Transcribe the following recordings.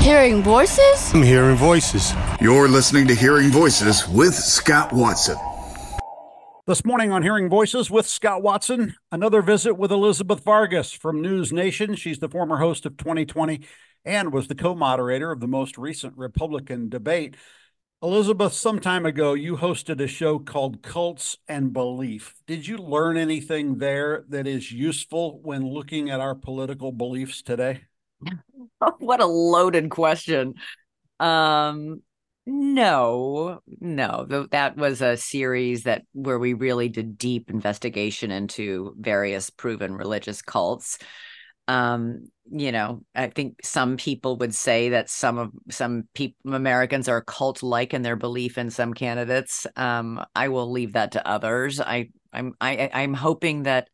Hearing voices? I'm hearing voices. You're listening to Hearing Voices with Scott Watson. This morning on Hearing Voices with Scott Watson, another visit with Elizabeth Vargas from News Nation. She's the former host of 2020 and was the co moderator of the most recent Republican debate. Elizabeth, some time ago, you hosted a show called Cults and Belief. Did you learn anything there that is useful when looking at our political beliefs today? what a loaded question. Um, no, no, that was a series that where we really did deep investigation into various proven religious cults. Um, you know, I think some people would say that some of some people Americans are cult like in their belief in some candidates. Um, I will leave that to others. I I'm I I'm hoping that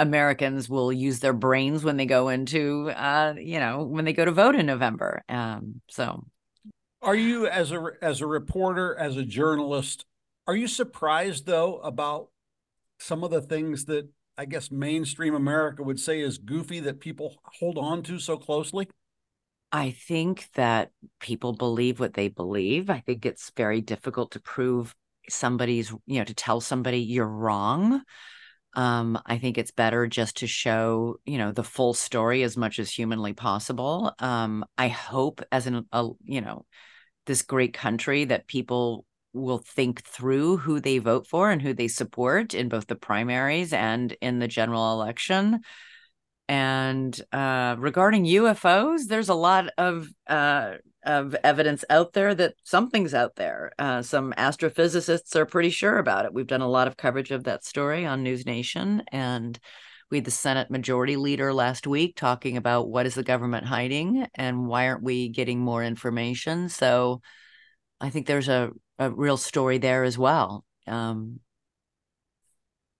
Americans will use their brains when they go into, uh, you know, when they go to vote in November. Um, so, are you as a as a reporter, as a journalist, are you surprised though about some of the things that I guess mainstream America would say is goofy that people hold on to so closely? I think that people believe what they believe. I think it's very difficult to prove somebody's, you know, to tell somebody you're wrong um, I think it's better just to show, you know, the full story as much as humanly possible. Um, I hope, as an, a, you know, this great country, that people will think through who they vote for and who they support in both the primaries and in the general election. And uh, regarding UFOs, there's a lot of uh, of evidence out there that something's out there. Uh, some astrophysicists are pretty sure about it. We've done a lot of coverage of that story on News Nation, and we had the Senate Majority Leader last week talking about what is the government hiding and why aren't we getting more information. So I think there's a, a real story there as well. Um,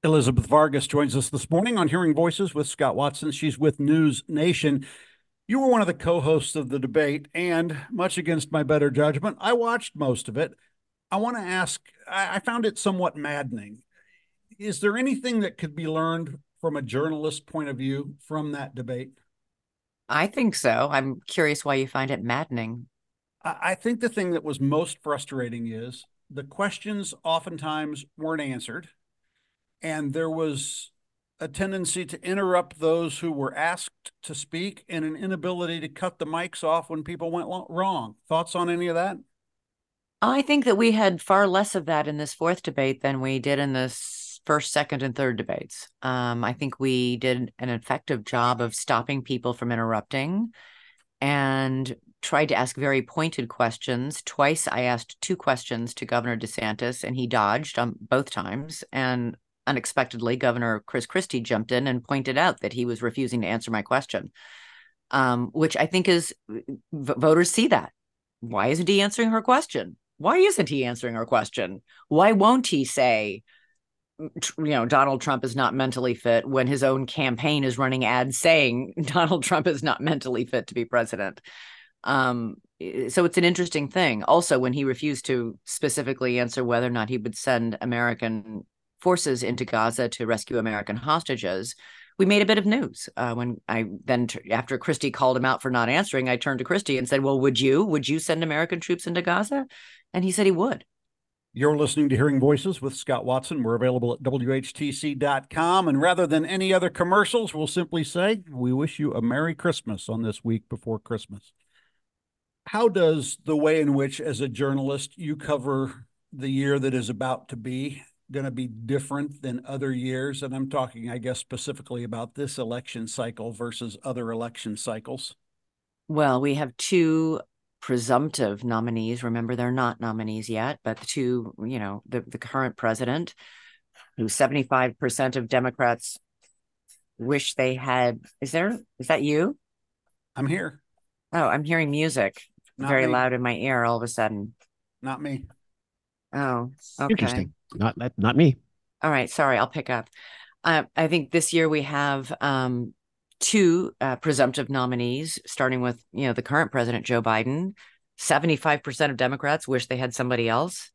Elizabeth Vargas joins us this morning on Hearing Voices with Scott Watson. She's with News Nation. You were one of the co hosts of the debate, and much against my better judgment, I watched most of it. I want to ask I found it somewhat maddening. Is there anything that could be learned from a journalist point of view from that debate? I think so. I'm curious why you find it maddening. I think the thing that was most frustrating is the questions oftentimes weren't answered, and there was a tendency to interrupt those who were asked to speak and an inability to cut the mics off when people went wrong. Thoughts on any of that? I think that we had far less of that in this fourth debate than we did in this first, second, and third debates. Um, I think we did an effective job of stopping people from interrupting and tried to ask very pointed questions. Twice I asked two questions to Governor DeSantis and he dodged on both times. And unexpectedly, Governor Chris Christie jumped in and pointed out that he was refusing to answer my question, um, which I think is v- voters see that. Why isn't he answering her question? Why isn't he answering her question? Why won't he say, you know, Donald Trump is not mentally fit when his own campaign is running ads saying Donald Trump is not mentally fit to be president? Um, so it's an interesting thing. Also, when he refused to specifically answer whether or not he would send American forces into Gaza to rescue American hostages, we made a bit of news. Uh, when I then, t- after Christie called him out for not answering, I turned to Christie and said, Well, would you? Would you send American troops into Gaza? And he said he would. You're listening to Hearing Voices with Scott Watson. We're available at WHTC.com. And rather than any other commercials, we'll simply say we wish you a Merry Christmas on this week before Christmas. How does the way in which, as a journalist, you cover the year that is about to be going to be different than other years? And I'm talking, I guess, specifically about this election cycle versus other election cycles. Well, we have two presumptive nominees. Remember, they're not nominees yet, but the two, you know, the, the current president, who 75% of Democrats wish they had. Is there, is that you? I'm here. Oh, I'm hearing music not very me. loud in my ear all of a sudden. Not me. Oh, okay. Interesting. Not not me. All right, sorry, I'll pick up. Uh, I think this year we have um, two uh, presumptive nominees, starting with you know the current president Joe Biden. Seventy-five percent of Democrats wish they had somebody else,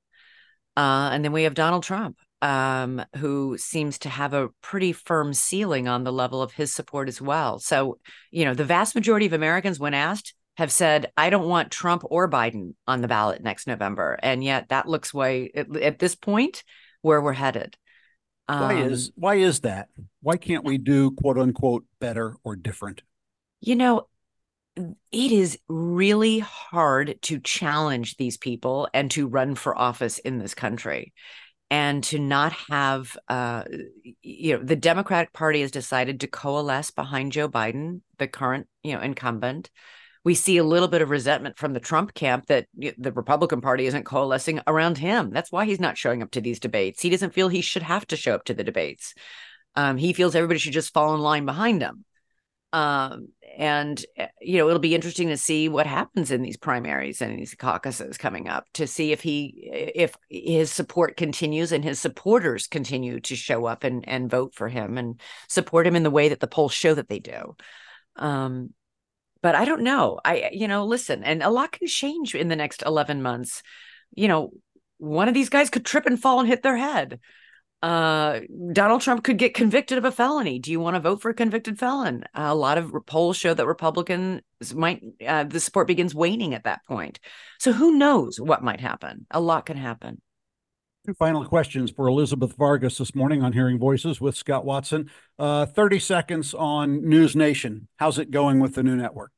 uh, and then we have Donald Trump, um, who seems to have a pretty firm ceiling on the level of his support as well. So you know the vast majority of Americans, when asked, have said, I don't want Trump or Biden on the ballot next November. And yet that looks way at, at this point where we're headed. Um, why is why is that? Why can't we do quote unquote better or different? You know, it is really hard to challenge these people and to run for office in this country and to not have uh, you know the democratic party has decided to coalesce behind joe biden the current you know incumbent we see a little bit of resentment from the trump camp that the republican party isn't coalescing around him. That's why he's not showing up to these debates. He doesn't feel he should have to show up to the debates. Um, he feels everybody should just fall in line behind him. Um, and eh, you know it'll be interesting to see what happens in these primaries and these caucuses coming up to see if he if his support continues and his supporters continue to show up and and vote for him and support him in the way that the polls show that they do. Um but i don't know i you know listen and a lot can change in the next 11 months you know one of these guys could trip and fall and hit their head uh, Donald Trump could get convicted of a felony. Do you want to vote for a convicted felon? A lot of polls show that Republicans might, uh, the support begins waning at that point. So who knows what might happen? A lot can happen. Two final questions for Elizabeth Vargas this morning on Hearing Voices with Scott Watson. Uh, 30 seconds on News Nation. How's it going with the new network?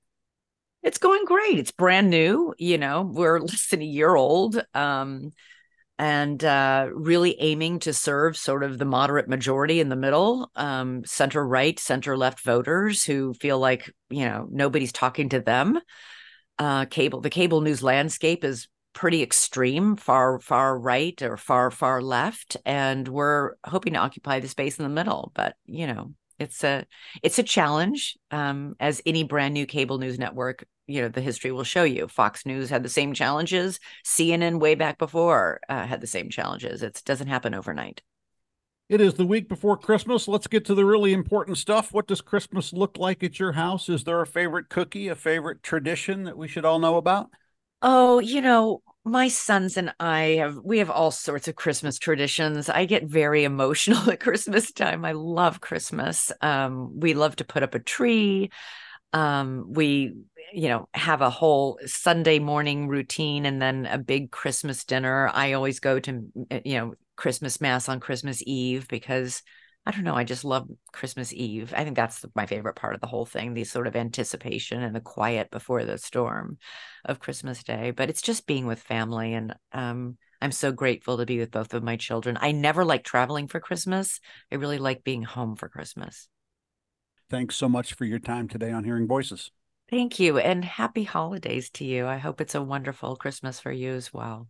It's going great. It's brand new. You know, we're less than a year old. Um, and uh, really aiming to serve sort of the moderate majority in the middle, um, center right, center left voters who feel like you know nobody's talking to them. Uh, cable, the cable news landscape is pretty extreme, far far right or far far left, and we're hoping to occupy the space in the middle. But you know, it's a it's a challenge um, as any brand new cable news network you know the history will show you fox news had the same challenges cnn way back before uh, had the same challenges it doesn't happen overnight it is the week before Christmas. Let's get to the really important stuff. What does Christmas look like at your house? Is there a favorite cookie, a favorite tradition that we should all know about? Oh, you know, my sons and I have we have all sorts of Christmas traditions. I get very emotional at Christmas time. I love Christmas. Um, we love to put up a tree. Um, we you know have a whole sunday morning routine and then a big christmas dinner i always go to you know christmas mass on christmas eve because i don't know i just love christmas eve i think that's my favorite part of the whole thing the sort of anticipation and the quiet before the storm of christmas day but it's just being with family and um, i'm so grateful to be with both of my children i never like traveling for christmas i really like being home for christmas thanks so much for your time today on hearing voices Thank you and happy holidays to you. I hope it's a wonderful Christmas for you as well.